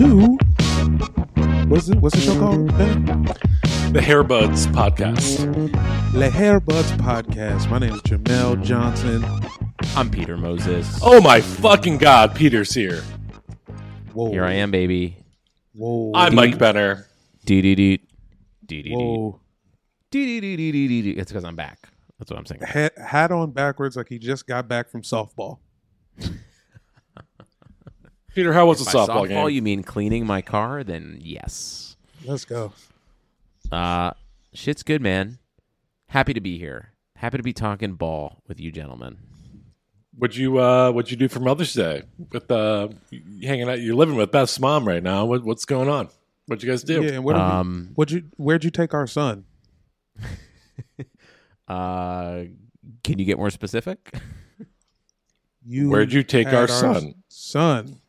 To what's it? What's the show called? Ben? The Airbuds Podcast. Le Hairbuds Podcast. My name is Jamel Johnson. I'm Peter Moses. Oh my fucking god, Peter's here. Whoa, Here I am, baby. Whoa, I'm Mike Benner. Dee dee dee. Dee dee dee. whoa. Dee dee dee dee dee dee dee. It's because I'm back. That's what I'm saying. Hat, hat on backwards, like he just got back from softball. Peter, how was the By softball, softball, game? you mean cleaning my car? Then yes. Let's go. Uh, shit's good, man. Happy to be here. Happy to be talking ball with you gentlemen. What'd you uh what'd you do for Mother's Day? With uh hanging out you're living with Beth's mom right now. What what's going on? What'd you guys do? Yeah, and what? have you- Um, what'd you? Where'd you take our son? Uh, can you get more specific? You. Where'd you take had our son? Son.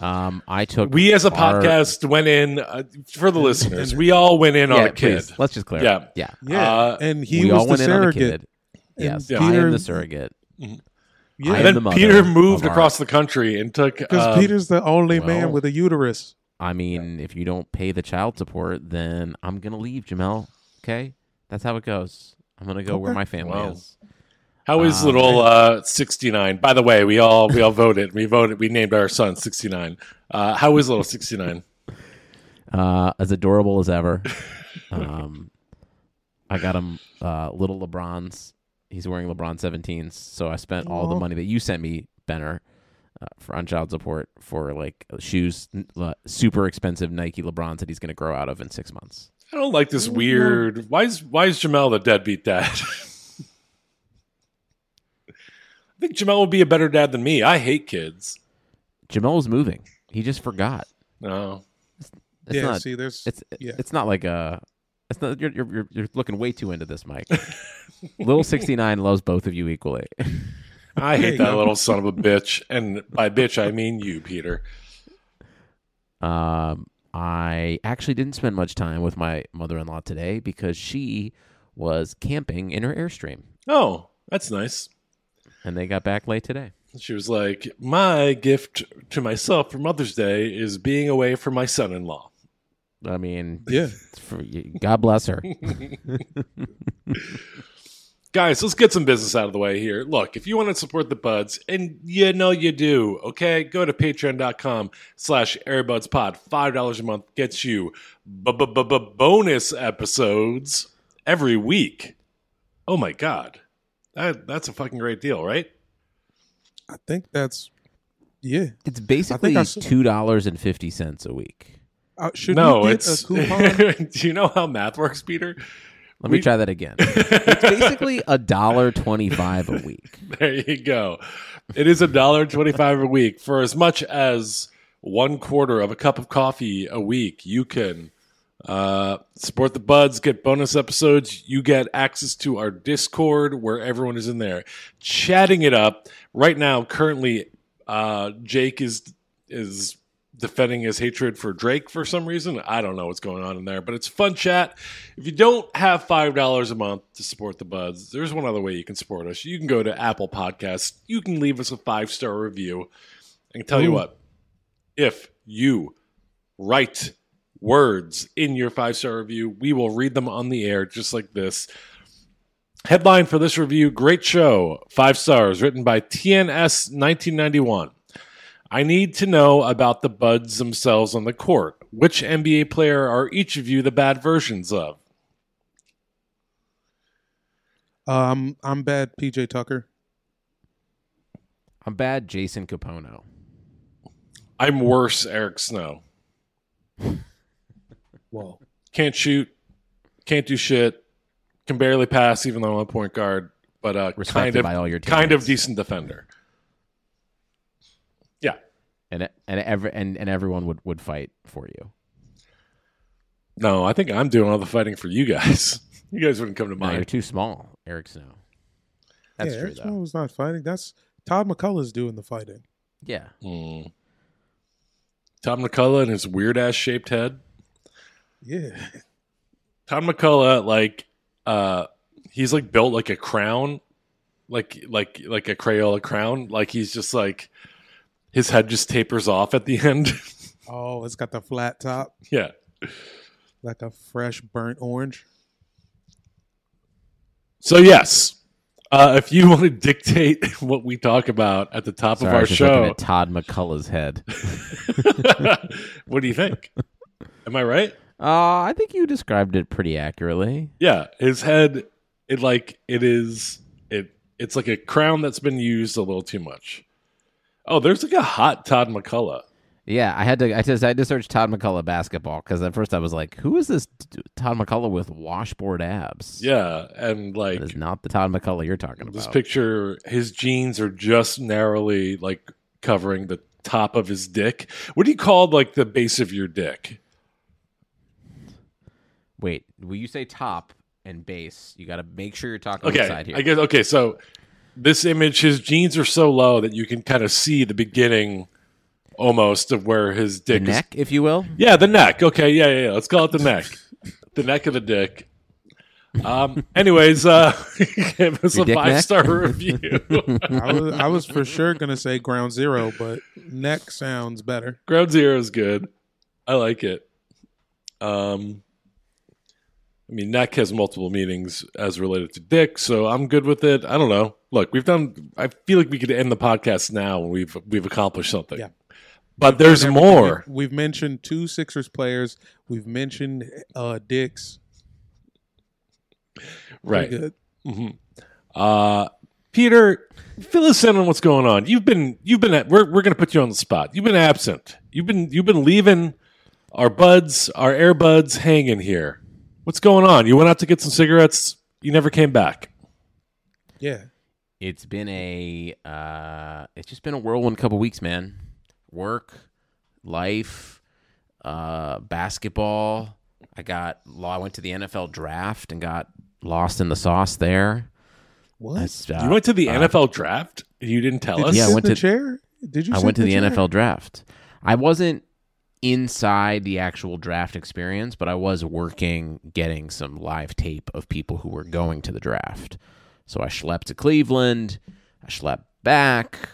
Um, I took. We as a our- podcast went in uh, for the listeners. We all went in on Yeah, a kid. please, let's just clear. Yeah. yeah. Yeah, Uh, and he we was all the went in on a surrogate. kid. Yes, Yeah. I am Peter- the surrogate. Yeah, and then the Peter moved of our- across the country and took because uh, Peter's the only man with a uterus. I mean, if you don't pay the child support, then I'm gonna leave, Jamel. Okay, that's how it goes. I'm gonna go where my family Wow. is. How is Um, little uh, 69? By the way, we all we all voted. We voted. We named our son 69. Uh, how is little 69? Uh, as adorable as ever. um, I got him uh, little LeBrons. He's wearing LeBron 17s, so I spent all the money that you sent me, Benner, uh, for on child support for like shoes, uh, super expensive Nike LeBrons that he's gonna grow out of in six months. I don't like this weird. Why is why is Jamel the deadbeat dad? I think Jamel would be a better dad than me. I hate kids. Jamel was moving. He just forgot. No, It's yeah, not. see, there's It's yeah. it's not like a. It's not. You're you're you're, you're looking way too into this, Mike. Little sixty nine loves both of you equally. I hate that little son of a bitch. And by bitch, I mean you, Peter. um, I actually didn't spend much time with my mother in law today because she was camping in her airstream, Oh, that's nice. And they got back late today. She was like, "My gift to myself for Mother's Day is being away from my son-in-law." I mean, Yeah. God bless her. Guys, let's get some business out of the way here. Look, if you want to support the buds, and you know you do, okay, go to patreon.com slash airbudspod. $5 a month gets you bonus episodes every week. Oh my God. That, that's a fucking great deal, right? I think that's yeah. It's basically I saw- two dollars and fifty cents a week. Uh, should no, we get it's. a coupon? do you know how math works, Peter? Let We- me try that again. it's basically a dollar twenty-five a week. There you go. It is a dollar twenty-five a week for as much as one quarter of a cup of coffee a week. You can uh, support the buds, get bonus episodes. You get access to our Discord where everyone is in there chatting it up. Right now, currently, uh, Jake is is defending his hatred for Drake for some reason. I don't know what's going on in there, but it's fun chat. If you don't have five dollars a month to support the buds, there's one other way you can support us. You can go to Apple Podcasts. You can leave us a five star review. I can tell you what, if you write words in your five star review, we will read them on the air just like this. Headline for this review Great show, five stars, written by TNS 1991. I need to know about the buds themselves on the court. Which NBA player are each of you the bad versions of? um, I'm bad, PJ Tucker. I'm bad, Jason Kapono. I'm worse, Eric Snow. Whoa. Can't shoot, can't do shit, can barely pass, even though I'm a point guard, but uh, Respected kind of by all your kind of decent defender. Yeah, And and every and, and everyone would, would fight for you. no, I think I'm doing all the fighting for you guys. You guys wouldn't come to No, you're too small, Eric Snow. That's yeah, true Eric though. Snow was not fighting. That's Todd MacCulloch's doing the fighting. Yeah. Hmm. Todd MacCulloch and his weird ass shaped head. Yeah. Todd MacCulloch, like, uh, he's like built like a crown, like like like a Crayola crown. Like he's just like his head just tapers off at the end. Oh, it's got the flat top, yeah. like a fresh burnt orange. So yes, uh, if you want to dictate what we talk about at the top Sorry, of I our was just looking show, at Todd MacCulloch's head. what do you think? Am I right? Uh, I think you described it pretty accurately. Yeah, his head, it like it is it. It's like a crown that's been used a little too much. Oh, there's like a hot Todd McCullough. Yeah, I had to. I just I had to search Todd MacCulloch basketball because at first I was like, "Who is this Todd McCullough with washboard abs?" Yeah, and like is not the Todd MacCulloch you're talking about. this picture, his jeans are just narrowly like covering the top of his dick. What do you call like the base of your dick? Wait, will you say top and base? You got to make sure you're talking on the Okay, side here. I guess. Okay, so this image, his jeans are so low that you can kind of see the beginning, almost of where his the dick is neck, if you will. Yeah, the neck. Okay, yeah, yeah, yeah. Let's call it the neck. the neck of the dick. Um. Anyways, uh, give us Your a dick neck? five star review. I was, I was for sure gonna say ground zero, but neck sounds better. Ground zero is good. I like it. Um. I mean, neck has multiple meanings as related to dick, so I'm good with it. I don't know. Look, we've done. I feel like we could end the podcast now when we've we've accomplished something. Yeah. But there's more. We've mentioned two Sixers players. We've mentioned uh, dicks. Right. Pretty good. hmm Uh, Peter, fill us in on what's going on. You've been you've been at, we're we're going to put you on the spot. You've been absent. You've been you've been leaving our buds, our air buds hanging here. What's going on? You went out to get some cigarettes. You never came back. Yeah. It's been a uh, it's just been a whirlwind couple weeks, man. Work, life, uh, basketball. I got law. I went to the NFL draft and got lost in the sauce there. What? That's, uh, you went to the uh, NFL draft. You didn't tell Did us. you Yeah, I went in the to- chair? Did you? I went to in the? NFL draft. I wasn't inside the actual draft experience, but I was working getting some live tape of people who were going to the draft. So I schlepped to Cleveland. I schlepped back.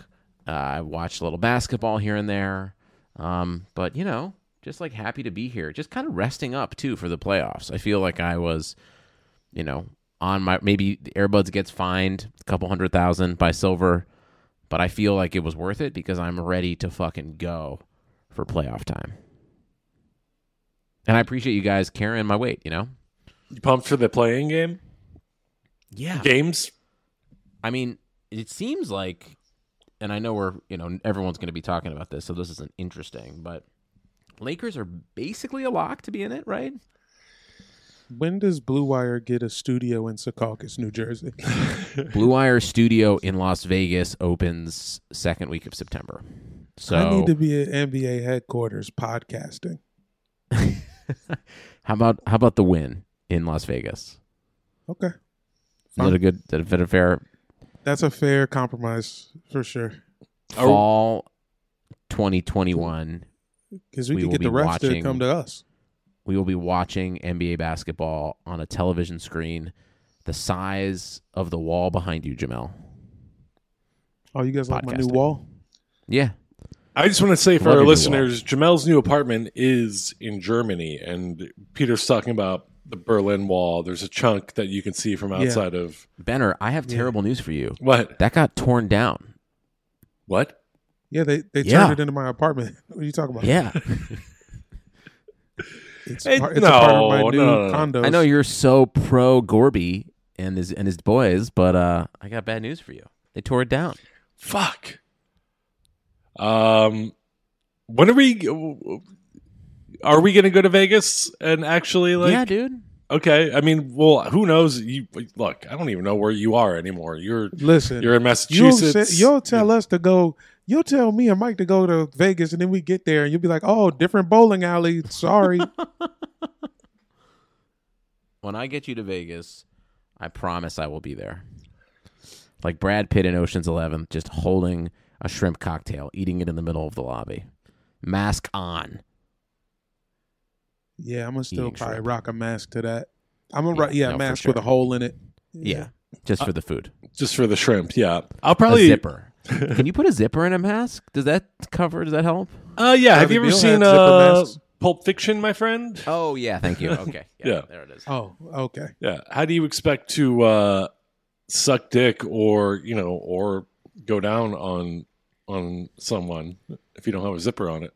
Uh, I watched a little basketball here and there. Um, but you know, just like happy to be here. Just kind of resting up too for the playoffs. I feel like I was, you know, on my maybe the Airbuds gets fined a couple hundred thousand by Silver, but I feel like it was worth it because I'm ready to fucking go for playoff time. And I appreciate you guys carrying my weight, you know? You pumped for the play-in game? Yeah. Games? I mean, it seems like, and I know we're, you know, everyone's going to be talking about this, so this isn't interesting, but Lakers are basically a lock to be in it, right? When does Blue Wire get a studio in Secaucus, New Jersey? Blue Wire Studio in Las Vegas opens second week of September. So I need to be at NBA headquarters podcasting. how about how about the win in Las Vegas? Okay, Is that a good? Is that a fair that's a fair compromise for sure. fall 2021? Because we, We will get the refs watching- to come to us. We will be watching NBA basketball on a television screen the size of the wall behind you, Jamel. Oh, you guys like my new wall? Yeah, I just want to say for Love our your new listeners, Jamel's new apartment is in Germany, and Peter's talking about the Berlin Wall. There's a chunk that you can see from outside of Benner, I have terrible news for you. what? That got torn down. What? Yeah, they they Yeah. turned it into my apartment. What are you talking about? Yeah, it's, Hey, part, it's a part of my new no, no, no. condo. I know you're so pro Gorby and his and his boys, but uh, I got bad news for you. They tore it down. Fuck. Um, when are we? Are we going to go to Vegas and actually like? yeah, dude. Okay. I mean, well, who knows? You look. I don't even know where you are anymore. You're Listen, you're in you'll, Massachusetts. say, you'll tell us to go. You'll tell me and Mike to go to Vegas, and then we get there, and you'll be like, "Oh, different bowling alley. Sorry." When I get you to Vegas, I promise I will be there. Like Brad Pitt in Ocean's Eleven, just holding a shrimp cocktail, eating it in the middle of the lobby, mask on. yeah, I'm gonna still Eating probably shrimp. rock a mask to that. I'm gonna Yeah, rock, yeah, no, mask sure. with a hole in it. Yeah, just for the food. just for the shrimp. Yeah, I'll A probably zipper. Can you put a zipper in a mask? Does that cover? Does that help? Uh, yeah. Have Bradley you ever seen had zipper uh, masks. Pulp Fiction, my friend? Oh yeah, thank you. Okay, Yeah. there it is. Oh, okay. Yeah. How do you expect to uh, suck dick or you know or go down on on someone if you don't have a zipper on it?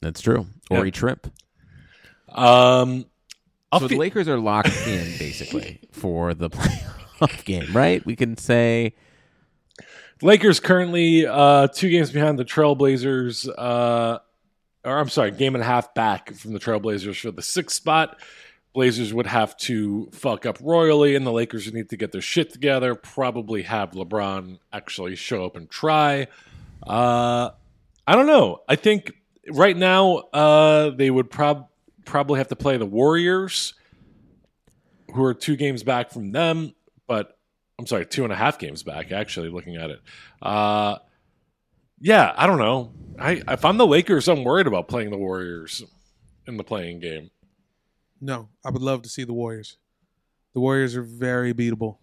That's true. Or Yeah. eat shrimp. Um, so fe- the Lakers are locked in basically for the playoff game, right? We can say Lakers currently uh, two games behind the Trailblazers. Uh, or I'm sorry, game and a half back from the Trailblazers for the sixth spot. Blazers would have to fuck up royally, and the Lakers would need to get their shit together. Probably have LeBron actually show up and try. Uh, I don't know. I think right now uh, they would prob- probably have to play the Warriors, who are two games back from them. But I'm sorry, two and a half games back. Actually, looking at it, uh, yeah, I don't know. I if I'm the Lakers, I'm worried about playing the Warriors in the play-in game. No, I would love to see the Warriors. The Warriors are very beatable.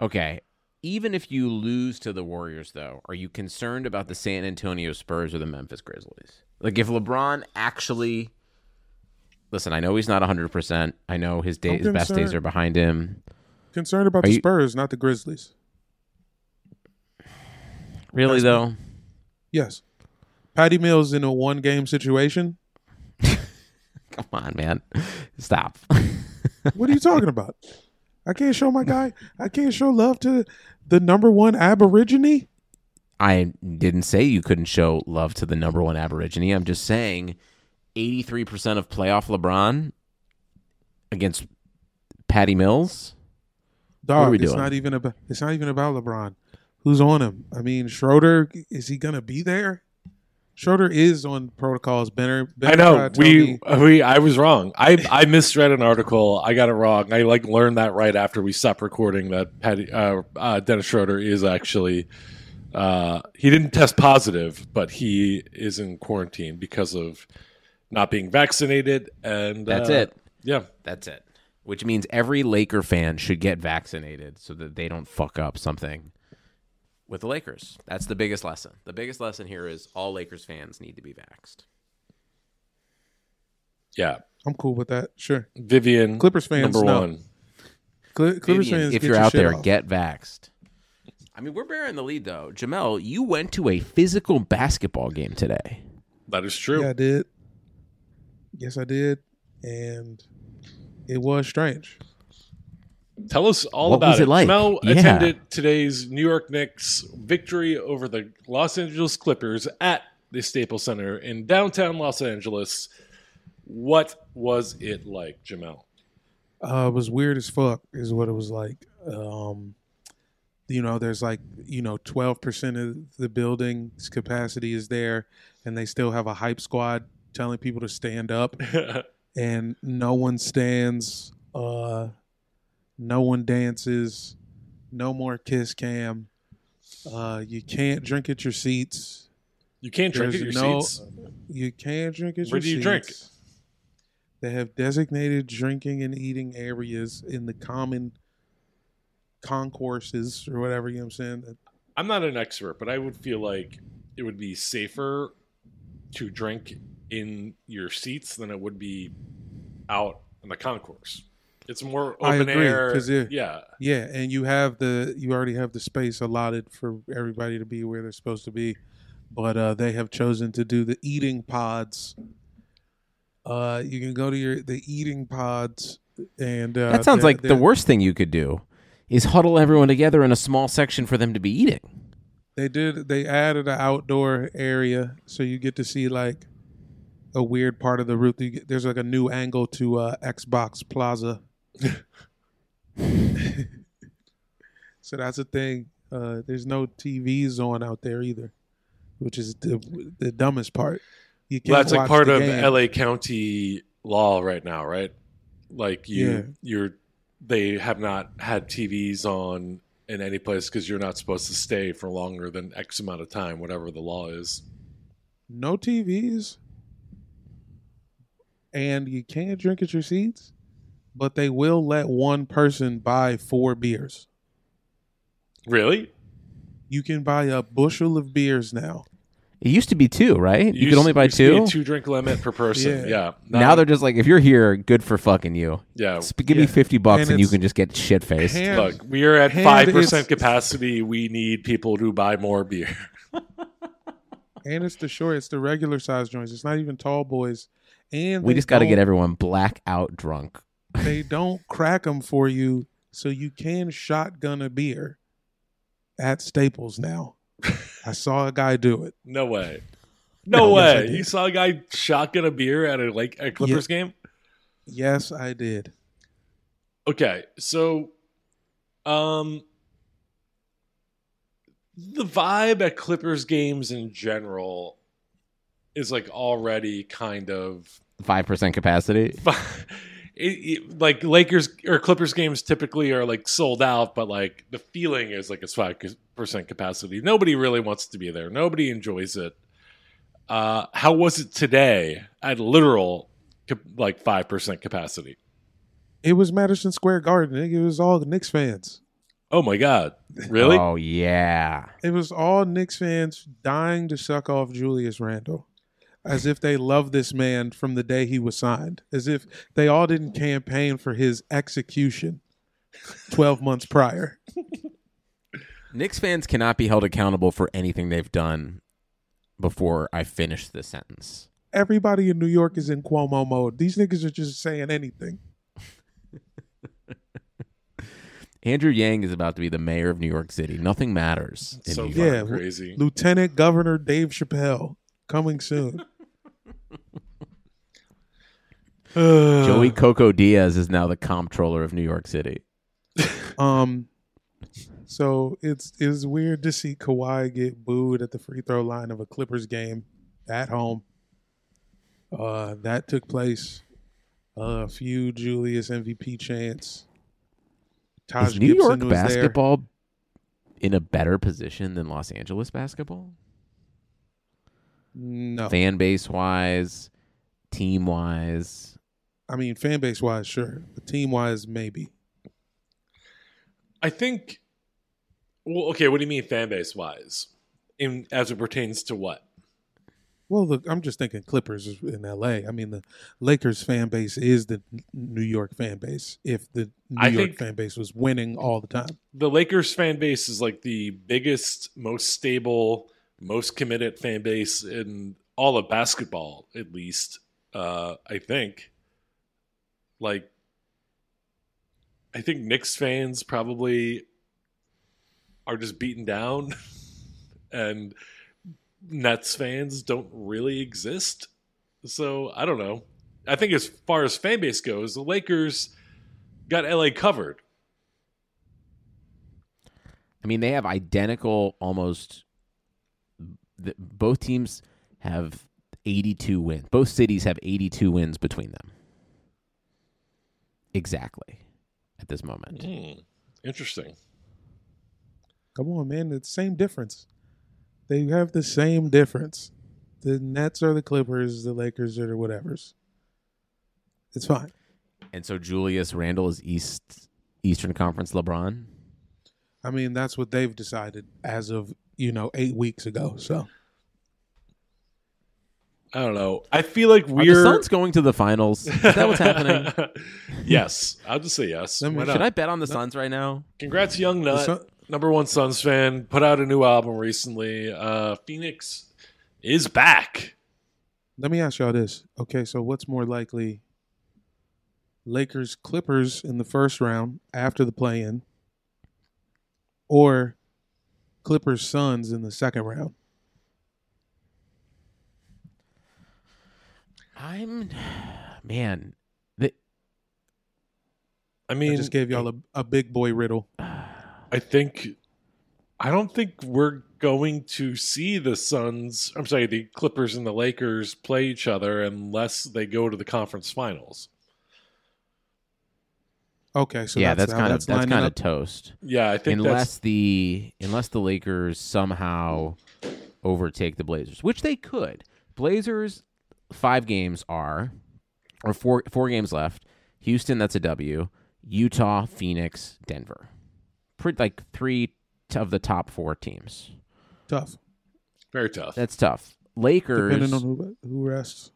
okay. Even if you lose to the Warriors, though, are you concerned about the San Antonio Spurs or the Memphis Grizzlies? Like, if LeBron actually, listen, I know he's not 100. percent I know his day, his best days are behind him. Concerned about Are the you- Spurs, not the Grizzlies. Really That's- though, Yes. Patty Mills in a one game situation. come on, man, stop. What are you talking about? I can't show my guy. I can't show love to the number one Aborigine. I didn't say you couldn't show love to the number one Aborigine. I'm just saying 83% of playoff LeBron against Patty Mills. Dog, are we it's doing? not even about. It's not even about LeBron. Who's on him? I mean, Schroeder. Is he gonna be there? Schroeder is on protocols. Benner. I know tried to tell we me- we I was wrong. I I misread an article. I got it wrong. I like learned that right after we stopped recording that Patty uh, uh, Dennis Schroeder is actually uh, he didn't test positive, but he is in quarantine because of not being vaccinated. And That's uh, it. Yeah, That's it. Which means every Laker fan should get vaccinated so that they don't fuck up something with the Lakers. That's the biggest lesson. The biggest lesson here is all Lakers fans need to be vaxxed. Yeah, I'm cool with that. Sure. Vivian, Clippers fans, number no. one. Cl- Clippers Vivian, fans, if get you're your out shit there, off. get vaxxed. I mean, we're bearing the lead though. Jamel, you went to a physical basketball game today. That is true. Yeah, I did. Yes, I did, and it was strange. Tell us all What about was it like? Mel Yeah. attended today's New York Knicks victory over the Los Angeles Clippers at the Staples Center in downtown Los Angeles. What was it like, Jamel? Uh, it was weird as fuck, is what it was like. Um, you know, there's like you know, twelve percent of the building's capacity is there, and they still have a hype squad telling people to stand up, and no one stands. Uh, no one dances. No more kiss cam. Uh, you can't drink at your seats. You can't drink There's at your no- seats. You can't drink at your seats. Where your do you seats. drink? They have designated drinking and eating areas in the common concourses or whatever, you know what I'm saying? I'm not an expert, but I would feel like it would be safer to drink in your seats than it would be out in the concourse. It's more I open agree, air. 'cause it- yeah. Yeah, and you have the you already have the space allotted for everybody to be where they're supposed to be. But uh they have chosen to do the eating pods. Uh you can go to your the eating pods and uh That sounds they're- like the they're- worst thing you could do is huddle everyone together in a small section for them to be eating. They did. They added an outdoor area, so you get to see like a weird part of the roof. There's like a new angle to uh, Xbox Plaza. so that's the thing. Uh, there's no TVs on out there either, which is the, the dumbest part. You can't Well, that's like part of game. LA County law right now, right? Like you, Yeah. you're they have not had TVs on in any place because you're not supposed to stay for longer than X amount of time, whatever the law is. No TVs, and you can't drink at your seats, but they will let one person buy four beers. Really? You can buy a bushel of beers now. It used to be two, right? You, Used- could only buy used to be two. a two drink limit per person. Yeah. yeah. now they're just like, if you're here, good for fucking you. yeah. Sp- Give me fifty bucks And and, you can just get shit faced. Look, we are at five percent capacity. We need people to buy more beer. and it's the short, it's the regular size joints. It's not even tall boys. And We just got to get don't- everyone blackout drunk. They don't crack them for you, so you can shotgun a beer at Staples now. I saw a guy do it. No way. No Yes, I way. did. You saw a guy shotgun a beer at a like a Clippers game? Yes, I did. Okay, so um the vibe at Clippers games in general is like already kind of Five percent capacity. it, it- like Lakers or Clippers games typically are like sold out, but like the feeling is like it's five percent capacity. Nobody really wants to be there. Nobody enjoys it. Uh, how was it today at literal like five percent capacity? It was Madison Square Garden. It was all Knicks fans. Oh my god, really? Oh yeah. It was all Knicks fans dying to suck off Julius Randle. As if they love this man from the day he was signed. As if they all didn't campaign for his execution 12 months prior. Knicks fans cannot be held accountable for anything they've done before I finish this sentence. Everybody in New York is in Cuomo mode. These niggas are just saying anything. Andrew Yang is about to be the mayor of New York City. Nothing matters. In So New York. Yeah, crazy. Lieutenant Governor Dave Chappelle coming soon. Joey Coco Diaz is now the comptroller of New York City. Um, so it's it's weird to see Kawhi get booed at the free throw line of a Clippers game at home. Uh, that took place. a few Julius MVP chants. Taj is New Gibson York was there. basketball in a better position than Los Angeles basketball? No, Fan base wise, team wise. I mean fan base wise, sure, but team wise, maybe. I think. Well, okay. What do you mean fan base wise? In as it pertains to what? Well, look, I'm just thinking Clippers in L.A. I mean, the Lakers fan base is the New York fan base. If the New I York fan base was winning all the time, The Lakers fan base is like the biggest, most stable, most committed fan base in all of basketball, at least. Uh, I think. Like, I think Knicks fans probably are just beaten down, and Nets fans don't really exist. So I don't know. I think as far as fan base goes, the Lakers got LA covered. I mean, they have identical, almost. The, both teams have 82 wins. Both cities have 82 wins between them. Exactly. At this moment. Hmm. Interesting. come on, man, it's the same difference. They have the same difference. The Nets are the Clippers, the Lakers are the whatevers. It's fine. And so Julius Randle is East Eastern Conference LeBron. I mean, that's what they've decided as of you know eight weeks ago. So I don't know. I feel like we're the we're. Suns going to the finals? Is that what's happening? yes, I'll just say yes. Let me- Why Should? I bet on the Suns right now? Congrats, Young Nut, Sun- number one Suns fan. Put out a new album recently. Uh, Phoenix is back. let me ask y'all this. Okay, so what's more likely? Lakers Clippers in the first round after the play in, or Clippers Suns in the second round? I'm man. The, I mean, I just gave y'all a, a big boy riddle. I think. I don't think we're going to see the Suns. I'm sorry, the Clippers and the Lakers play each other unless they go to the conference finals. Okay, so yeah, that's, that's kind of that's that's kind of toast. Yeah, I think Unless that's the unless the Lakers somehow overtake the Blazers, which they could. Blazers five games are or four four games left. Houston, that's a W. Utah, Phoenix, Denver. Pretty like three t- of the top four teams. tough, very tough. That's tough. Lakers, depending on who who rests.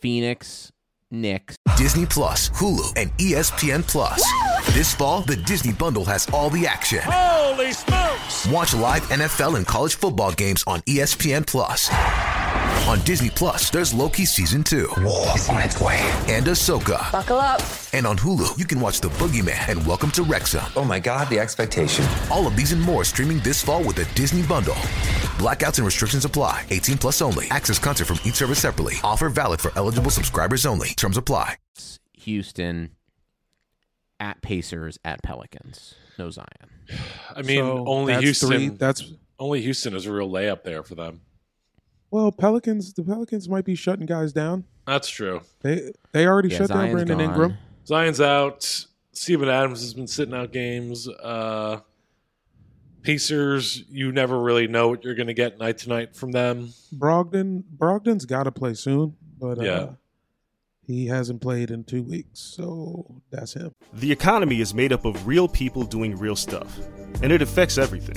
Phoenix, Knicks. Disney Plus, Hulu, and ESPN Plus. This fall, the Disney Bundle has all the action. Holy smokes! Watch live NFL and college football games on ESPN Plus. On Disney Plus, there's Loki season two. War is on its way. And Ahsoka. Buckle up. And on Hulu, you can watch The Boogeyman and Welcome to Wrexham. Oh my god, the expectation. All of these and more streaming this fall with the Disney Bundle. Blackouts and restrictions apply. 18 plus only. Access content from each service separately. Offer valid for eligible subscribers only. Terms apply. Houston, at Pacers, at Pelicans. No Zion. I mean, So only that's Houston. three- that's only Houston is a real layup there for them. Well, Pelicans. The Pelicans might be shutting guys down. That's true. They they already Yeah, shut down Zion's Brandon gone. Ingram. Zion's out. Steven Adams has been sitting out games. Uh, Pacers, you never really know what you're going to get night to night from them. Brogdon Brogdon's got to play soon, but Yeah. uh, he hasn't played in two weeks, so that's him. The economy is made up of real people doing real stuff, and it affects everything.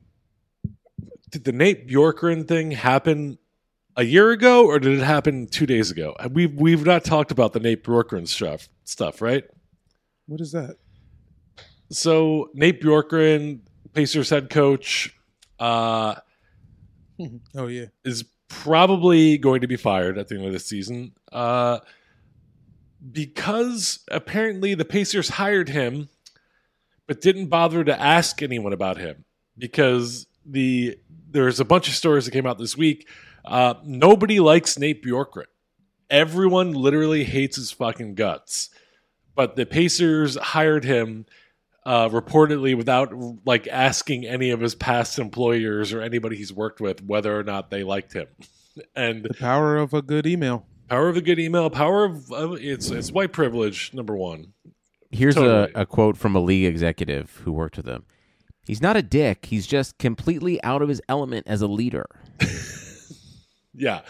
Did the Nate Bjorkgren thing happen a year ago or did it happen two days ago? We've, we've not talked about the Nate Bjorkgren stuff, stuff, right? What is that? So Nate Bjorkgren, Pacers head coach, uh, Oh yeah, is probably going to be fired at the end of the season uh, because apparently the Pacers hired him, but didn't bother to ask anyone about him because the there's a bunch of stories that came out this week. Uh, nobody likes Nate Bjorkgren. Everyone literally hates his fucking guts. But the Pacers hired him uh, reportedly without like asking any of his past employers or anybody he's worked with whether or not they liked him. and The power of a good email. power of a good email, power of, of it's it's white privilege number one. Here's Totally. a, a quote from a league executive who worked with him. He's not a dick. He's just completely out of his element as a leader. Yeah.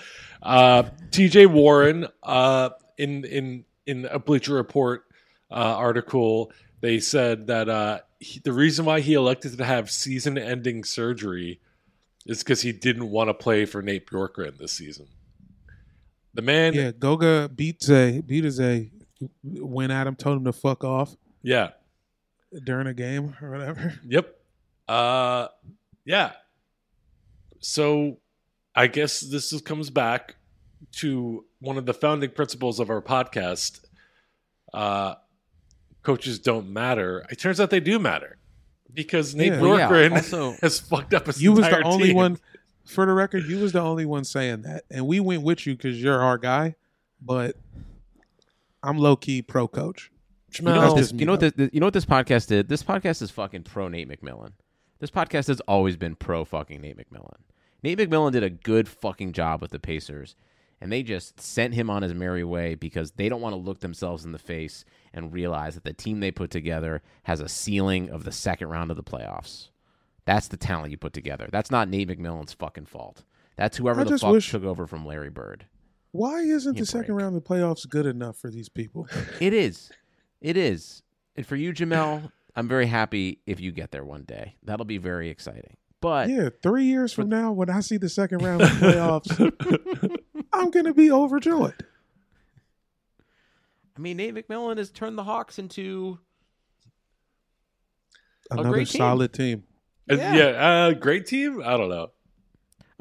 Uh, TJ Warren, uh, in in in a Bleacher Report uh, article, they said that uh, he, the reason why he elected to have season-ending surgery is because he didn't want to play for Nate Bjorkgren this season. The man, Yeah, Goga Bitadze, beat a Zay, went at him, told him to fuck off yeah, during a game or whatever. Yep. Uh yeah. So I guess this is, comes back to one of the founding principles of our podcast. Uh coaches don't matter. It turns out they do matter. Because Nate Yeah. Well, yeah, also- has fucked up his You was the entire only team. one, for the record, you was the only one saying that, and we went with you because you're our guy. But I'm low key pro coach. You know, what this, you know what this, you know what this podcast did? This podcast is fucking pro Nate McMillan. This podcast has always been pro fucking Nate McMillan. Nate McMillan did a good fucking job with the Pacers, and they just sent him on his merry way because they don't want to look themselves in the face and realize that the team they put together has a ceiling of the second round of the playoffs. That's the talent you put together. That's not Nate McMillan's fucking fault. That's whoever I the fuck wish- took over from Larry Bird. Why isn't Give the second round of the playoffs good enough for these people? It is. It is. And for you, Jamel, I'm very happy if you get there one day. That'll be very exciting. But yeah, three years from now, when I see the second round of the playoffs, I'm gonna be overjoyed. I mean, Nate McMillan has turned the Hawks into A Another great solid team. Yeah. yeah, uh, great team. I don't know.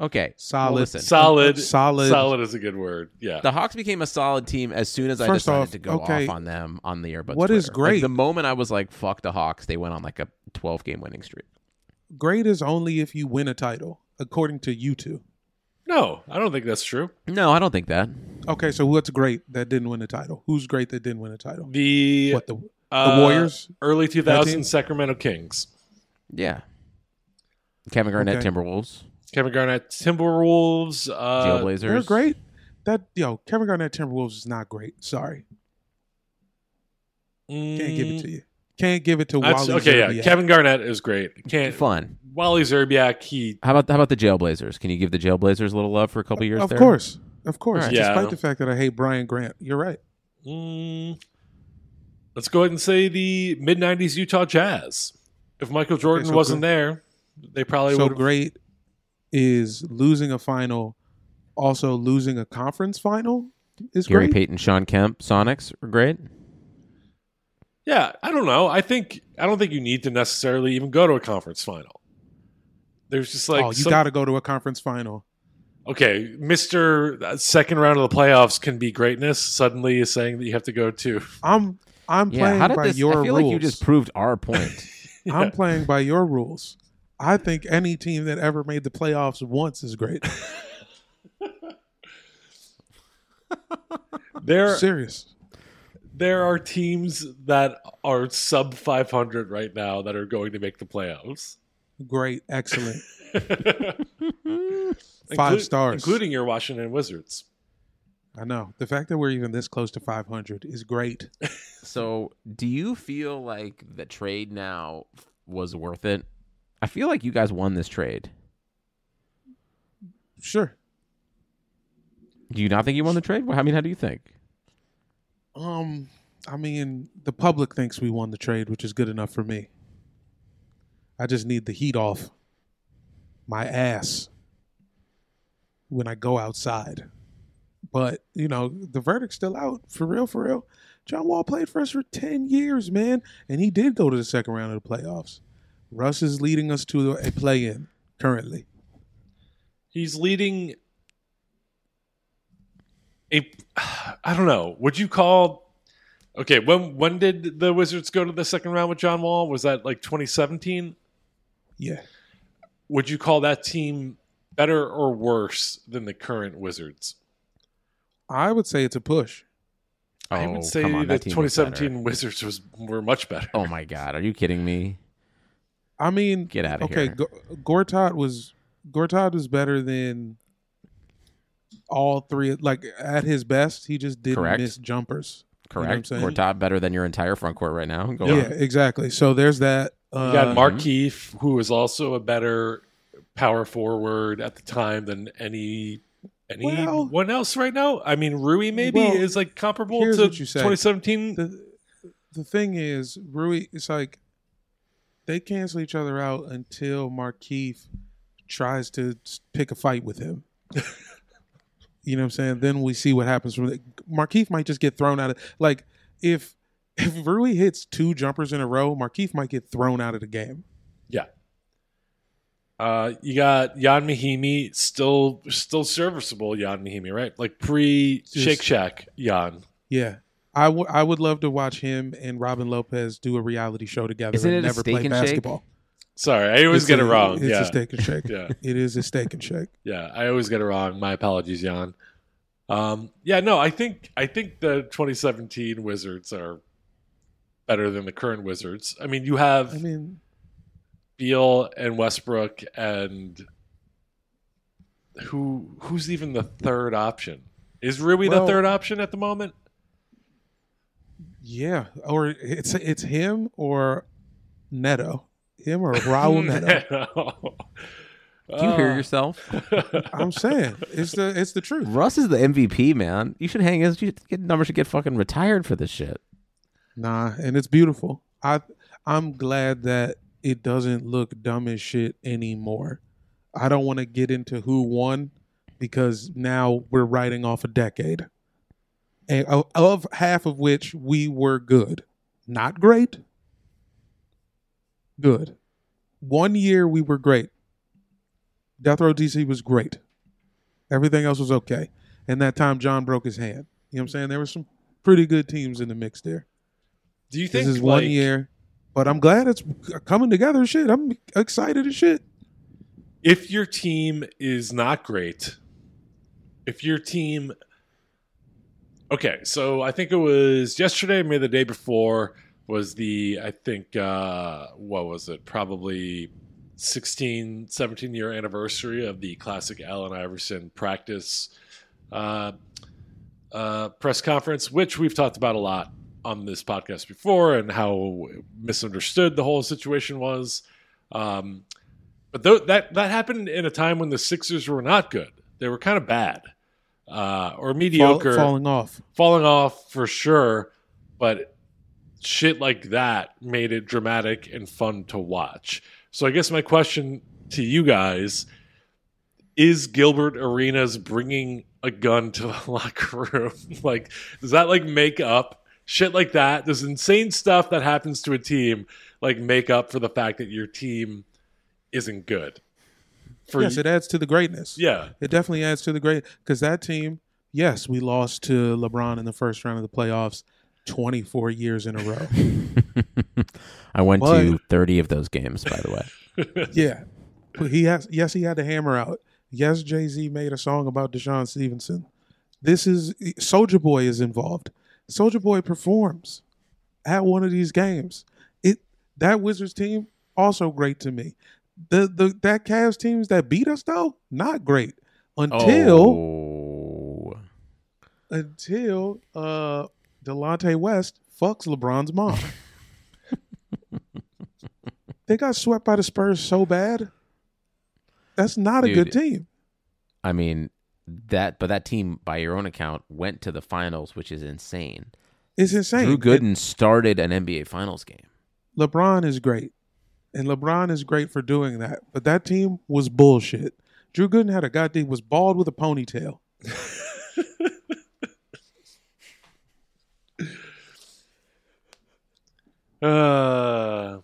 Okay. Solid. Well, listen, Solid, Solid. solid is a good word. Yeah, the Hawks became a solid team as soon as I decided off, to go okay, off on them on the earbud. what is Twitter. Like, great- the moment I was like, "Fuck the Hawks," they went on like a 12 game winning streak. Great is only if you win a title, according to you two. no, I don't think that's true. No, I don't think that. Okay, so what's great that didn't win a title? Who's great that didn't win a title? The What the the uh, Warriors? early team? 2000s Sacramento Kings. Yeah. Kevin Garnett, Okay. Timberwolves, Kevin Garnett, Timberwolves. Uh, Jailblazers. They're great. That yo, Kevin Garnett Timberwolves is not great. Sorry, can't give it to you. Can't give it to mm, That's, Wally. okay, Szczerbiak. yeah. Kevin Garnett is great. Can't Fun. Wally Szczerbiak. He How about how about the Jailblazers? Can you give the Jailblazers a little love for a couple years Of there? course, of course. All right. Yeah. Despite the fact that I hate Brian Grant, you're right. Mm, let's go ahead and say the mid '90s Utah Jazz. If Michael Jordan so wasn't good. there, they probably would so would. great is losing a final, also losing a conference final is great. Gary great. Payton, Shawn Kemp, Sonics are great. Yeah, I don't know. I think I don't think you need to necessarily even go to a conference final. There's just like oh, you some- got to go to a conference final. okay, Mister uh, Second round of the playoffs can be greatness. Suddenly is saying that you have to go to. I'm I'm Yeah, playing how did by this? your I feel rules. like you just proved our point. I'm playing by your rules. I think any team that ever made the playoffs once is great. There, Serious. there are teams that are sub 500 right now that are going to make the playoffs. Great. Excellent. Inclu- Five stars. including your Washington Wizards. I know. The fact that we're even this close to 500 is great. so, do you feel like the trade now was worth it? I feel like you guys won this trade. Sure. Do you not think you won the trade? I mean, how do you think? Um, I mean, the public thinks we won the trade, which is good enough for me. I just need the heat off my ass when I go outside. But, you know, the verdict's still out. For real, for real. John Wall played for us for 10 years, man. And he did go to the second round of the playoffs. Russ is leading us to a play in currently. He's leading a I don't know. Would you call Okay, when when did the Wizards go to the second round with John Wall? Was that like 2017? Yeah. Would you call that team better or worse than the current Wizards? I would say it's a push. I Oh, would say on, the that team 2017. Wizards was were much better. Oh my god, are you kidding me? I mean, Get outta okay, here. Go- Gortat was Gortat was better than all three. Like at his best, he just didn't Correct. miss jumpers. You know what I'm Correct. saying? Better than your entire front court right now. Go yeah, on. exactly. So there's that. Uh, You got Markieff, who was also a better power forward at the time than any anyone Well- else right now. I mean, Rui maybe Well, is like comparable to you say. 2017. the the thing is, Rui, it's like they cancel each other out until Markieff tries to pick a fight with him. you know what I'm saying? Then we see what happens from it. Markieff might just get thrown out of like if if Rui hits two jumpers in a row, Markieff might get thrown out of the game. Yeah. Uh, you got Jan Mahinmi still still serviceable. Jan Mahinmi, right? Like pre Shake Shack Jan. Yeah. I would I would love to watch him and Robin Lopez do a reality show together Isn't and it a never steak play and shake? basketball. Sorry, I always It's get a- it wrong. It's yeah. a steak and shake. Yeah. It is a steak and shake. Yeah, I always get it wrong. My apologies, Jan. Um, yeah, no, I think I think the 2017 Wizards are better than the current Wizards. I mean, you have I mean, Beal and Westbrook, and who who's even the third option? Is Rui the Well- third option at the moment? Yeah, or it's it's him or Neto, him or Raul Neto. Do you hear yourself? I'm saying it's the it's the truth. Russ is the MVP, man. You should hang his. You should get number should get fucking retired for this shit. Nah, and it's beautiful. I I'm glad that it doesn't look dumb as shit anymore. I don't want to get into who won because now we're writing off a decade, and of, of half of which we were good, not great, good. One year we were great. Death Row DC was great. Everything else was okay. And that time John broke his hand. You know what I'm saying? There were some pretty good teams in the mix there. Do you think This is one year, but I'm glad it's coming together. Shit, I'm excited as shit. if your team is not great, if your team Okay, so I think it was yesterday, maybe the day before was the I think uh what was it? Probably 16 17 year anniversary of the classic Allen Iverson practice uh uh press conference which we've talked about a lot on this podcast before and how misunderstood the whole situation was. Um but th- that that happened in a time when the Sixers were not good. They were kind of bad, uh, or Fall, mediocre, falling off. falling off for sure. But shit like that made it dramatic and fun to watch. So I guess my question to you guys is: Gilbert Arenas bringing a gun to the locker room? like, does that like make up shit like that? Does insane stuff that happens to a team like make up for the fact that your team isn't good? For yes, it adds to the greatness. yeah, It definitely adds to the great because that team. Yes, we lost to LeBron in the first round of the playoffs, 24 years in a row. I went But- to 30 of those games, by the way. yeah, but he has. Yes, he had to hammer out. Yes, Jay Z made a song about DeShawn Stevenson. This is Soldier Boy is involved. Soldier Boy performs at one of these games. It that Wizards team also great to me. The the that Cavs teams that beat us though not great until oh. until uh Delonte West fucks LeBron's mom. they got swept by the Spurs so bad. That's not a Dude, good team. I mean that, but that team, by your own account, went to the finals, which is insane. It's insane. Drew Gooden started an NBA Finals game. LeBron is great. And LeBron is great for doing that. But that team was bullshit. Drew Gooden had a goddamn was bald with a ponytail. uh,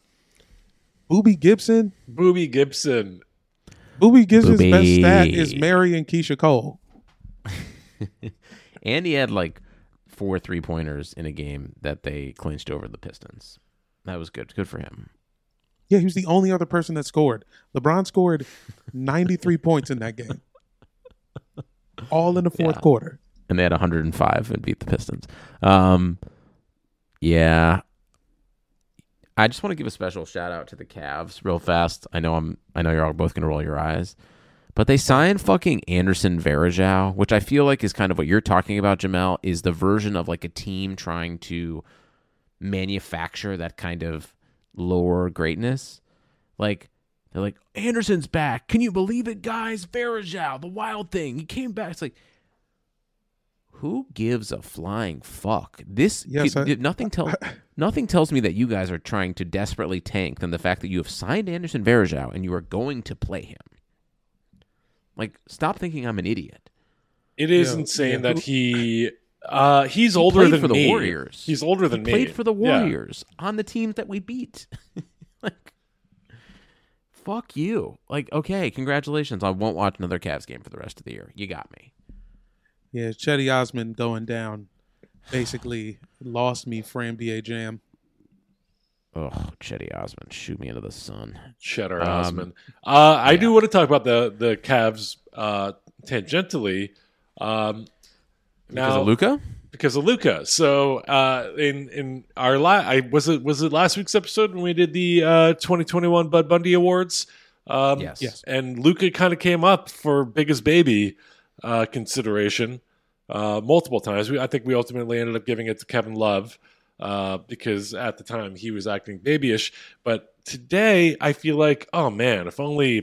Booby Gibson. Booby Gibson. Booby Gibson's best stat is Mary and Keyshia Cole. And he had like four three pointers in a game that they clinched over the Pistons. That was good. Good for him. Yeah, he was the only other person that scored. LeBron scored 93 points in that game. All in the fourth Yeah. quarter. And they had 105 and beat the Pistons. Um, yeah. I just want to give a special shout out to the Cavs real fast. I know I'm. I know you're all both going to roll your eyes, But they signed fucking Anderson Varejao, which I feel like is kind of what you're talking about, Jamel, is the version of like a team trying to manufacture that kind of lower greatness. Like they're like, Anderson's back. Can you believe it, guys? Varejao, the wild thing. He came back. It's like who gives a flying fuck? This Yes, I- nothing tells nothing tells me that you guys are trying to desperately tank than the fact that you have signed Anderson Varejao and you are going to play him. Like, stop thinking I'm an idiot. It is Yeah, insane yeah. that he uh he's He older than for the me. Warriors. He's older He than me. played for the Yeah. Warriors on the teams that we beat. like, fuck you. Like, okay, congratulations. I won't watch another Cavs game for the rest of the year. You got me. Yeah, Cedi Osman going down basically lost me for NBA Jam. Oh, Cedi Osman, shoot me into the sun. Cheddar Um, Osman. Uh, I do want to talk about the the Cavs uh, tangentially. Um, Because now, of Luka? because of Luka. So uh, in in our la- I was it was it last week's episode when we did the uh, 2021 Bud Bundy Awards. Um, Yes. Yes. and Luka kind of came up for biggest baby uh, consideration uh, multiple times. We, I think we ultimately ended up giving it to Kevin Love uh, because at the time he was acting babyish. But today I feel like, oh man, if only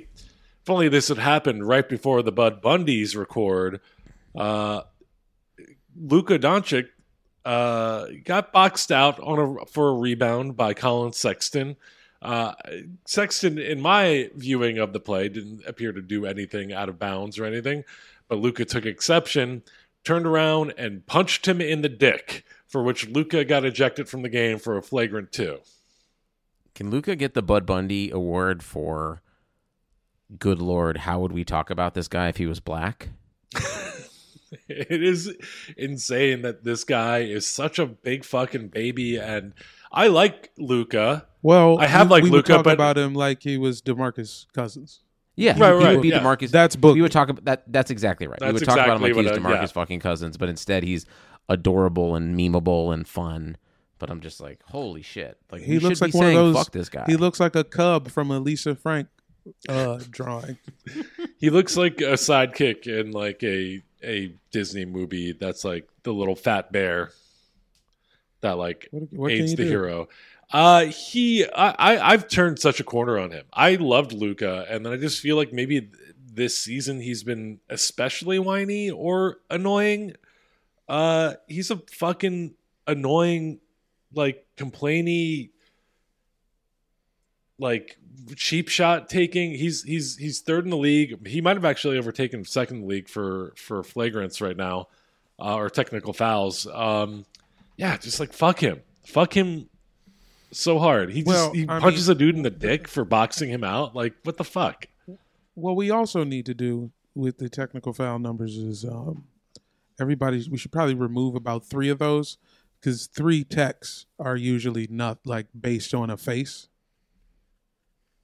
if only this had happened right before the Bud Bundys record. Uh, Luka Doncic uh, got boxed out on a for a rebound by Collin Sexton. Uh, Sexton, in my viewing of the play, didn't appear to do anything out of bounds or anything, but Luka took exception, turned around and punched him in the dick, for which Luka got ejected from the game for a flagrant two. Can Luka get the Bud Bundy award for good lord, how would we talk about this guy if he was black? it is insane that this guy is such a big fucking baby, and I like Luka. Well, I have we, like we would Luka, talk but- about him like he was Demarcus Cousins. Yeah, Right, he right, would be yeah. Demarcus. That's book. We would talk about that. That's exactly right. we That's would talk about him like he's what I- Demarcus yeah. fucking Cousins, but instead he's adorable and memeable and fun. But I'm just like, holy shit! Like He looks like be one of those. Fuck this guy. He looks like a cub from a Lisa Frank uh, drawing. He looks like a sidekick in like a a Disney movie that's like the little fat bear that like What, what aids the do? hero. Uh he I, I I've turned such a corner on him. I loved Luka and then I just feel like maybe this season he's been especially whiny or annoying. Uh he's a fucking annoying like complainy like cheap shot taking. He's he's he's third in the league. He might have actually overtaken second in the league for for flagrants right now, uh, or technical fouls. Um, yeah, just like fuck him, fuck him so hard. He Well, just he I punches mean- a dude in the dick for boxing him out. Like what the fuck? What we also need to do with the technical foul numbers is um, everybody. We should probably remove about three of those because three techs are usually not like based on a face,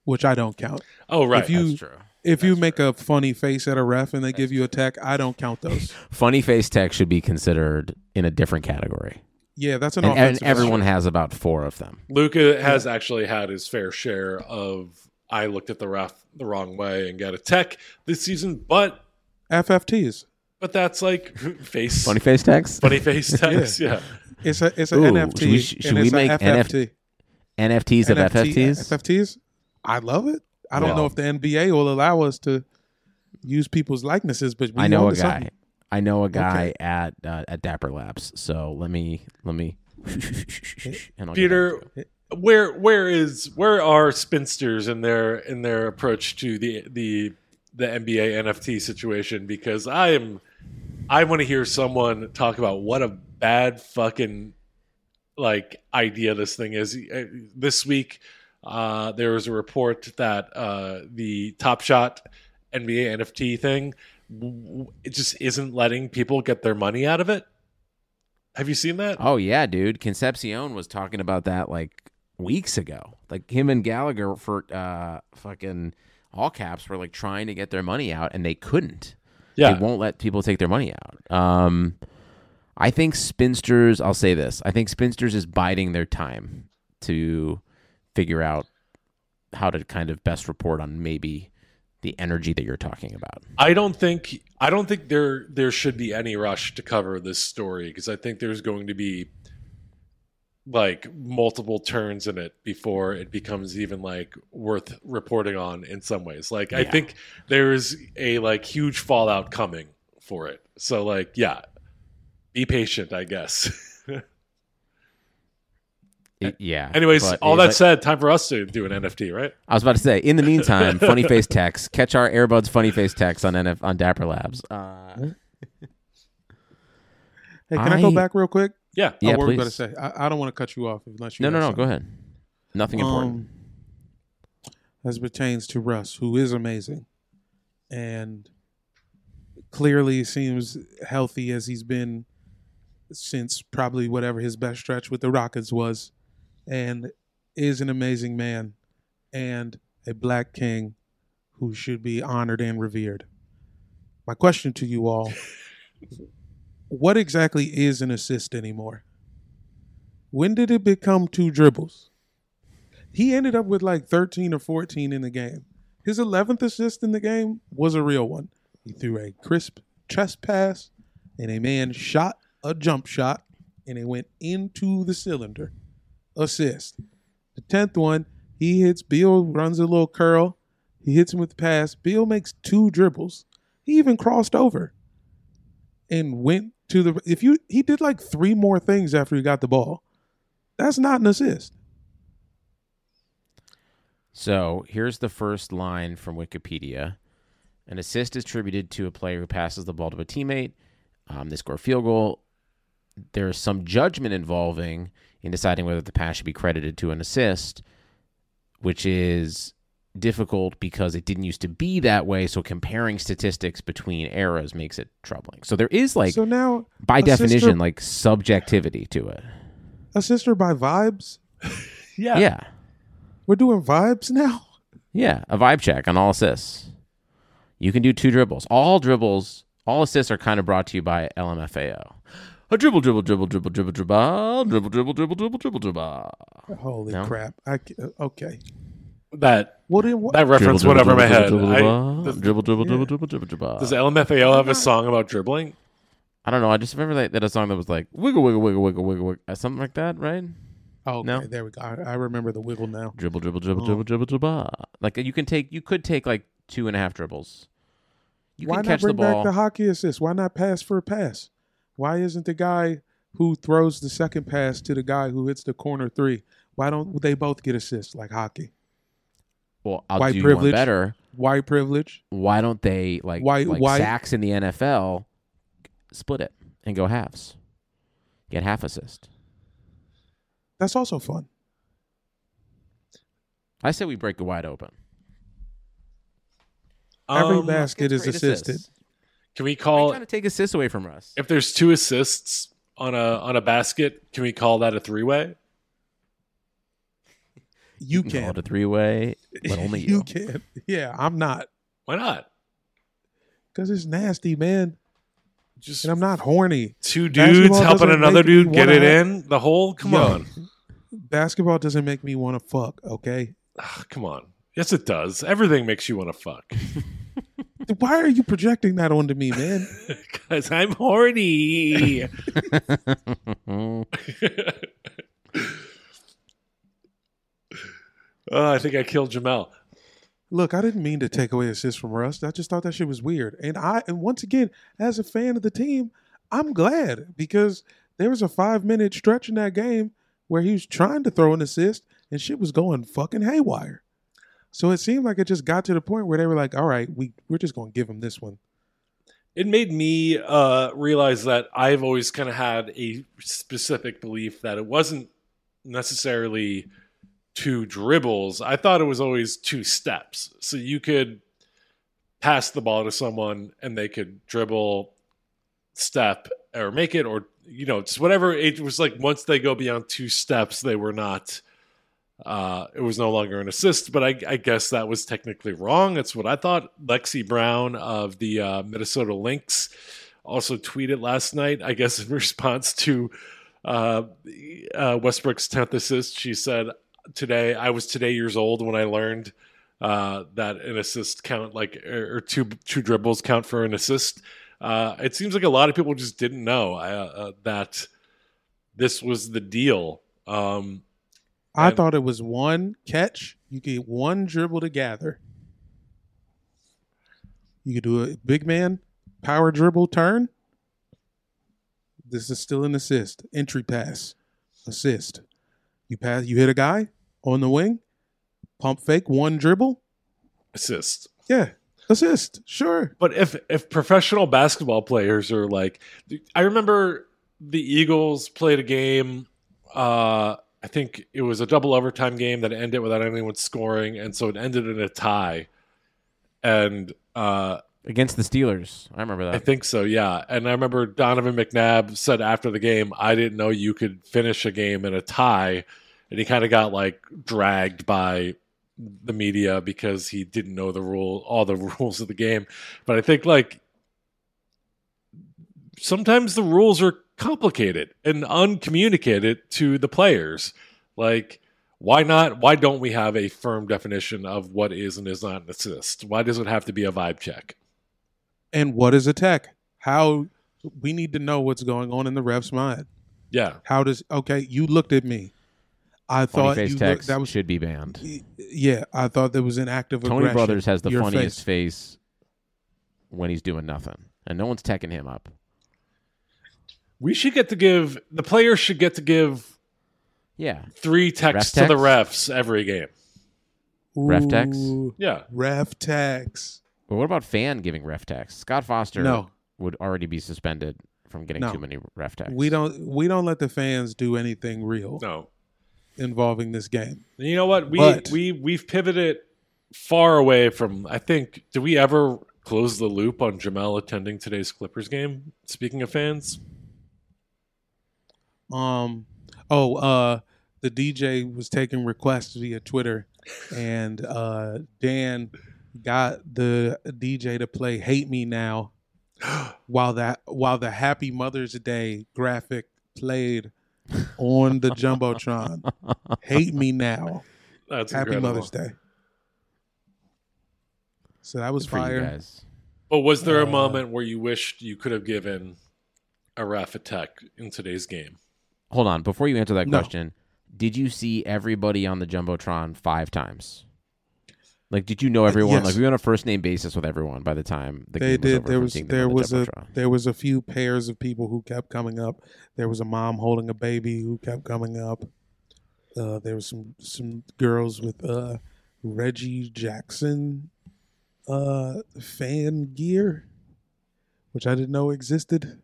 which I don't count. Oh right, If you That's true. if you make a funny face at a ref and they give you a tech, I don't count those. Funny face tech should be considered in a different category, Yeah, that's an and, and offensive. everyone foul. has about four of them. Luka has actually had his fair share of I looked at the ref the wrong way and got a tech this season, but FFTs. but that's like face Funny face techs. funny face text. yeah. It's a it's an Ooh, NFT. should we- should and we it's a make FFT. NFTs of NFT FFTs. FFTs. I love it. I don't Well- know if the NBA will allow us to use people's likenesses, but we I know a guy. something. I know a guy Okay. at uh, at Dapper Labs. So let me let me. and I'll Peter, back to it. where where is where are spinsters in their in their approach to the the the NBA NFT situation? Because I am I want to hear someone talk about what a bad fucking like idea this thing is. Uh, This week, uh, there was a report that uh, the Top Shot NBA NFT thing it just isn't letting people get their money out of it. Have you seen that? Oh yeah, dude. Concepcion was talking about that like weeks ago. Like him and Gallagher for uh fucking all caps were like trying to get their money out and they couldn't. Yeah. They won't let people take their money out. Um I think spinsters, I'll say this. I think spinsters is biding their time to figure out how to kind of best report on maybe the energy that you're talking about. I don't think I don't think there there should be any rush to cover this story because I think there's going to be like multiple turns in it before it becomes even like worth reporting on in some ways. Like I think there's a like huge fallout coming for it. So like yeah, be patient, I guess. It- yeah. Anyways, but- all that but- said, time for us to do an NFT, right? I was about to say. In the meantime, funny face text. Catch our Airbuds funny face text on NF on Dapper Labs. Uh, Hey, can I, go back real quick? Yeah. Yeah, oh, what were we please. going to say? I, I don't want to cut you off unless you. no, no, have no. Go ahead. Nothing important. Um, as pertains to Russ, who is amazing, and clearly seems healthy as he's been since probably whatever his best stretch with the Rockets was, and is an amazing man and a black king who should be honored and revered. My question to you all what exactly is an assist anymore? When did it become two dribbles? He ended up with like 13 or 14 in the game. His 11th assist in the game was a real one. He threw a crisp chest pass, and a man shot a jump shot, and it went into the cylinder. Assist. The 10th one, he hits Bill, runs a little curl. He hits him with the pass. Bill makes two dribbles. He even crossed over and went to the. If you, he did like three more things after he got the ball. That's not an assist. So here's the first line from Wikipedia. An assist is attributed to a player who passes the ball to a teammate. Um, they score a field goal. There's some judgment involving in deciding whether the pass should be credited to an assist, which is difficult because it didn't used to be that way. So comparing statistics between eras makes it troubling. So there is like, so now, by assist or- definition, like subjectivity to it. assist or by vibes. Yeah. Yeah. We're doing vibes now. Yeah, a vibe check on all assists. You can do two dribbles. All dribbles, all assists are kind of brought to you by LMFAO. A dribble, dribble, dribble, dribble, dribble, dribble, dribble, dribble, dribble, dribble, dribble, dribble. Holy No? crap! I uh, okay. That Well then, what? that reference Dribble, went over my head. dribble, I- dribble, dribble, dribble, yeah. dribble, dribble, dribble, dribble. Does LMFAO have a song about dribbling? I don't know. I just remember that, that a song that was like wiggle, wiggle, wiggle, wiggle, wiggle, wiggle, uh, something like that, right? Oh, okay, No? there we go. I, I remember the wiggle now. Dribble, dribble, dribble, Oh. dribble, dribble, dribble. Like you can take, you could take like two and a half dribbles. You Why can not catch the bring back the hockey assist? Why not pass for a pass? Why isn't the guy who throws the second pass to the guy who hits the corner three? Why don't they both get assists like hockey? well, I'll white do you one privilege. better. White privilege. why don't they like Why- like why- sacks in the NFL split it and go halves? Get half assist. That's also fun. I say we break it wide open. Every Um, basket is assisted. assists. Can we Why call you trying to take assists away from us? if there's two assists on a on a basket? Can we call that a three way? You can Call can. it a three way, but only you. you can. Yeah, I'm not Why not? because it's nasty, man. Just And I'm not horny. two dudes helping another dude get wanna it have- in. The whole come Yo. on, Basketball doesn't make me want to fuck. Okay. Ah, come on. Yes, it does. Everything makes you want to fuck. Why are you projecting that onto me, man? Because I'm horny. oh, I think I killed Jamel. Look, I didn't mean to take away assists from Russ. I just thought that shit was weird. And I and once again, as a fan of the team, I'm glad because there was a five minute stretch in that game where he was trying to throw an assist and shit was going fucking haywire. So it seemed like it just got to the point where they were like, all right, we, we're just gonna give him this one. It made me uh, realize that I've always kind of had a specific belief that it wasn't necessarily two dribbles. I thought it was always two steps. So you could pass the ball to someone and they could dribble, step, or make it, or, you know, just whatever. It was like once they go beyond two steps, they were not. Uh, it was no longer an assist, but I, I guess that was technically wrong. That's what I thought. Lexie Brown of the uh, Minnesota Lynx also tweeted last night, I guess in response to uh, uh, Westbrook's 10th assist. She said, Today, I was today years old when I learned uh, that an assist count like or or two two dribbles count for an assist. Uh, it seems like a lot of people just didn't know that this was the deal. Um, I And- thought it was one catch. You get one dribble to gather. You could do a big man power dribble turn. This is still an assist. Entry pass. Assist. You pass you hit a guy on the wing. Pump fake, one dribble. assist. Yeah. Assist. Sure. But if if professional basketball players are like, I remember the Eagles played a game. Uh, I think it was a double overtime game that ended without anyone scoring, and so it ended in a tie. And uh, against the Steelers. I remember that. I think so, yeah. And I remember Donovan McNabb said after the game, "I didn't know you could finish a game in a tie," and he kind of got like dragged by the media because he didn't know the rule, all the rules of the game. But I think like sometimes the rules are complicated and uncommunicated to the players. Like, why not? Why don't we have a firm definition of what is and is not an assist? Why does it have to be a vibe check? And what is a tech? How we need to know what's going on in the ref's mind. Yeah. How does okay? You looked at me. I thought face you text looked, that was should be banned. yeah. I thought there was an act of Tony aggression. Brothers has the Your funniest face. face. when he's doing nothing, and no one's teching him up. We should get to give the players should get to give Yeah, three texts Ref to the refs every game. Ref text? Ooh, Yeah. Ref tax. but what about fan giving ref text? Scott Foster No. would already be suspended from getting No. too many ref texts. We don't we don't let the fans do anything real No. involving this game. And you know what? We But- we we've pivoted far away from I think Do we ever close the loop on Jamel attending today's Clippers game? Speaking of fans? Um oh uh the DJ was taking requests via Twitter and uh Dan got the DJ to play Hate Me Now while that while the Happy Mother's Day graphic played on the Jumbotron. Hate Me Now. That's Happy incredible. Mother's Day. So that was Good you fire. guys. But was there a Uh, moment where you wished you could have given a ref a tech in today's game? Hold on, before you answer that No. question, did you see everybody on the jumbotron five times? Like, did you know everyone? yes. Like, we were on a first name basis with everyone by the time the they game was did. over There from was there on the was a there was a few pairs of people who kept coming up. There was a mom holding a baby who kept coming up. Uh, there was some some girls with uh, Reggie Jackson uh, fan gear, which I didn't know existed.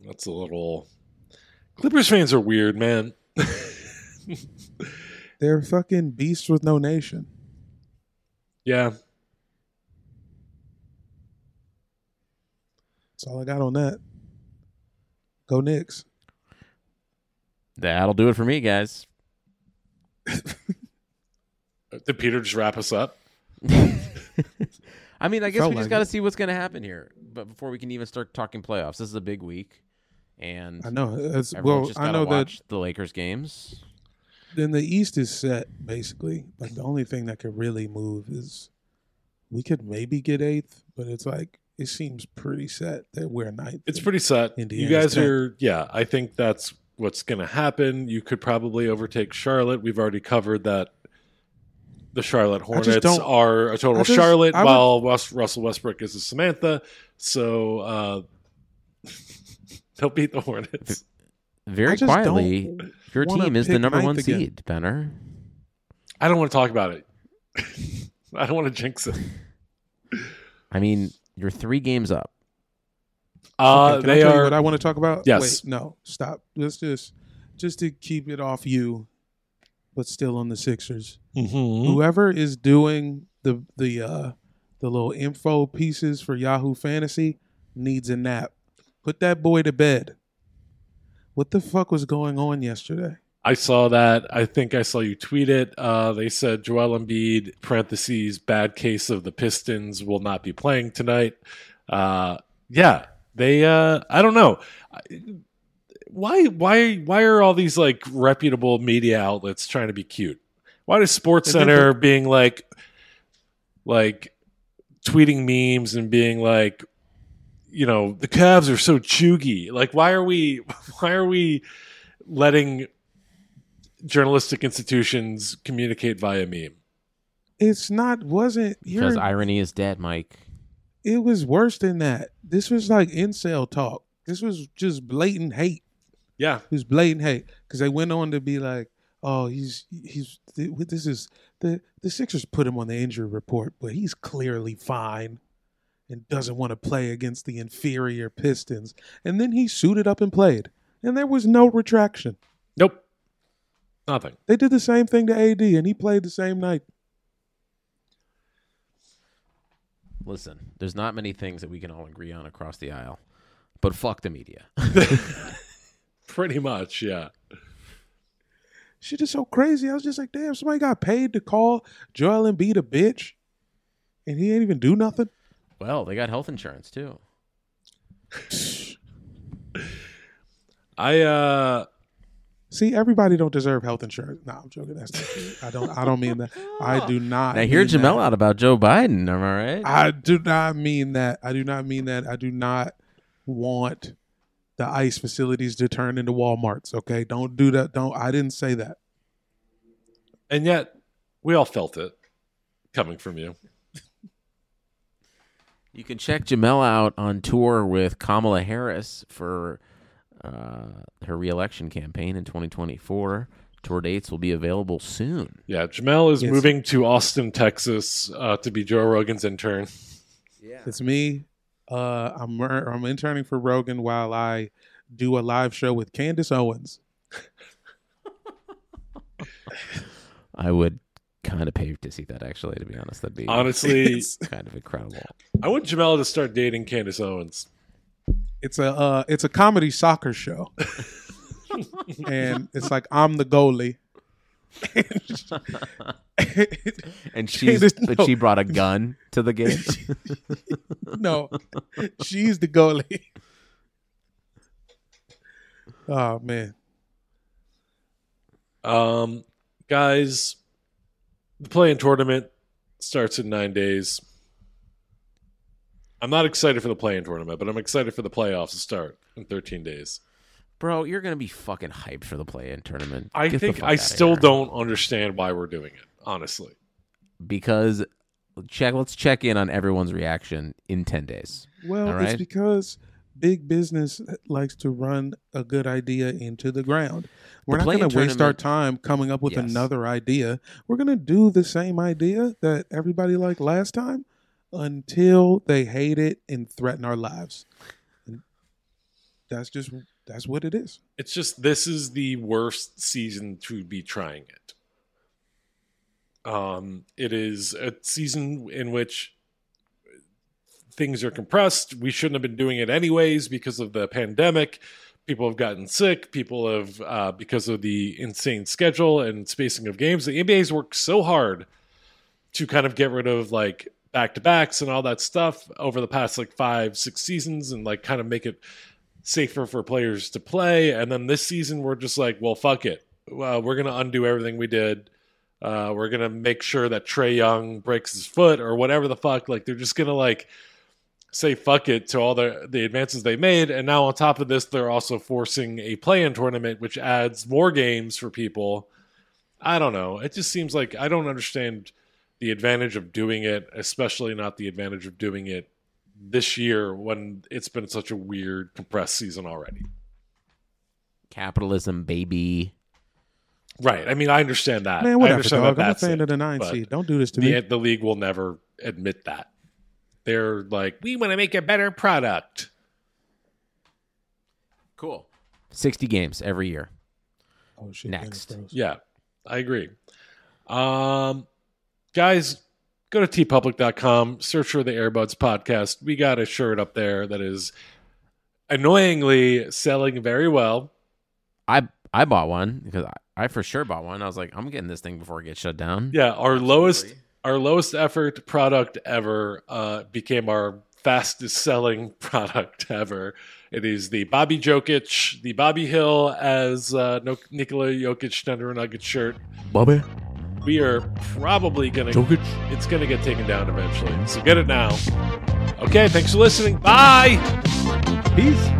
That's a little Clippers fans are weird, man. They're fucking beasts with no nation. yeah. That's all I got on that. Go Knicks. That'll do it for me, guys. Did Peter just wrap us up? I mean, I guess Felt we just like got to see what's going to happen here. But before we can even start talking playoffs, this is a big week, and I know. It's, everyone's well, just I got to know that the Lakers games. then the East is set basically. Like the only thing that could really move is we could maybe get eighth, but it's like it seems pretty set that we're ninth. It's pretty set. Indiana's you guys tenth. are, yeah. I think that's what's going to happen. You could probably overtake Charlotte. We've already covered that. The Charlotte I just Hornets are a total just- Charlotte, I would- while Wes- Russell Westbrook is a Samantha. So uh, they'll beat the Hornets. Very quietly, your team is the number one again. seed, Benner. I don't want to talk about it. I don't want to jinx it. I mean, you're three games up. Uh, Okay, can I they tell you are. what I want to talk about? Yes. Wait, no, stop. Let's just just to keep it off you, but still on the Sixers. Mhm. Whoever is doing the the uh the little info pieces for Yahoo Fantasy needs a nap. Put that boy to bed. What the fuck was going on yesterday? I saw that. I think I saw you tweet it. Uh, they said Joel Embiid (parentheses bad case of the Pistons) will not be playing tonight. Uh, yeah, they. Uh, I don't know. Why? Why? Why are all these like reputable media outlets trying to be cute? Why does Sports Center being like, like tweeting memes and being like, you know, the Cavs are so chuggy. Like, why are we, why are we letting journalistic institutions communicate via meme? It's not wasn't Because you're- irony is dead, Mike. it was worse than that. This was like incel talk. This was just blatant hate. Yeah. It was blatant hate because they went on to be like, "Oh, he's he's this is the the Sixers put him on the injury report, but he's clearly fine and doesn't want to play against the inferior Pistons." And then he suited up and played, and there was no retraction. Nope. Nothing. They did the same thing to AD, and he played the same night. Listen, there's not many things that we can all agree on across the aisle, but fuck the media. Pretty much, yeah. Shit is so crazy. I was just like, damn, somebody got paid to call Joel Embiid a bitch, and he ain't even do nothing. Well, they got health insurance too. I uh See, everybody don't deserve health insurance. No, I'm joking. That's not true. I don't. I don't mean that. I do not. Now hear mean Jamel that. out about Joe Biden. Am I right? I do not mean that. I do not mean that. I do not want the ICE facilities to turn into WalMarts. Okay, don't do that. Don't. I didn't say that. and yet we all felt it coming from you. You can check Jamel out on tour with Kamala Harris for uh, her reelection campaign in 2024. Tour dates will be available soon. Yeah, Jamel is Yes. moving to Austin, Texas, uh, to be Joe Rogan's intern. Yeah, It's me. Uh, I'm I'm interning for Rogan while I do a live show with Candace Owens. I would kind of pay to see that, actually, to be honest. That'd be Honestly, kind of incredible. I want Jamel to start dating Candace Owens. It's a uh, it's a comedy soccer show, and it's like I'm the goalie. And she's, Candace- but no. she brought a gun to the game. no, she's the goalie. Oh man, Um, guys, the play-in tournament starts in nine days. I'm not excited for the play-in tournament, but I'm excited for the playoffs to start in 13 days. Bro, you're going to be fucking hyped for the play in tournament. I Get think I still here. don't understand why we're doing it. Honestly, Because check let's check in on everyone's reaction in 10 days. well, All it's right. because big business likes to run a good idea into the ground. We're not going to waste our time coming up with Yes. another idea. We're going to do the same idea that everybody liked last time until they hate it and threaten our lives. And that's just that's what it is. it's just this is the worst season to be trying it. Um, it is a season in which things are compressed. We shouldn't have been doing it anyways because of the pandemic. People have gotten sick. People have, uh, because of the insane schedule and spacing of games, the NBA's worked so hard to kind of get rid of like back to backs and all that stuff over the past like five, six seasons and like kind of make it safer for players to play. And then this season, we're just like, well, fuck it. Uh, we're going to undo everything we did. Uh, we're going to make sure that Trae Young breaks his foot or whatever the fuck. Like, they're just going to like say fuck it to all the, the advances they made. And now, on top of this, they're also forcing a play in tournament, which adds more games for people. I don't know. It just seems like I don't understand the advantage of doing it, especially not the advantage of doing it this year when it's been such a weird compressed season already. Capitalism, baby. Right. I mean, I understand that. Man, I whatever, understand dog. that I'm a fan it, of the nine but seed. Don't do this to the, me. The league will never admit that. They're like, we want to make a better product. Cool. 60 games every year. Oh shit! Next. Yeah, I agree. Um, guys, go to teepublic.com, search for the Airbuds podcast. We got a shirt up there that is annoyingly selling very well. I I bought one because I, I for sure bought one. I was like, I'm getting this thing before it gets shut down. Yeah, our lowest our lowest effort product ever uh, became our fastest selling product ever. It is the Bobby Jokic, the Bobby Hill as uh, no, Nikola Jokic Thunder Nugget shirt. Bobby. we are probably gonna Jokic. it's gonna get taken down eventually. So get it now. Okay, thanks for listening. Bye. Peace.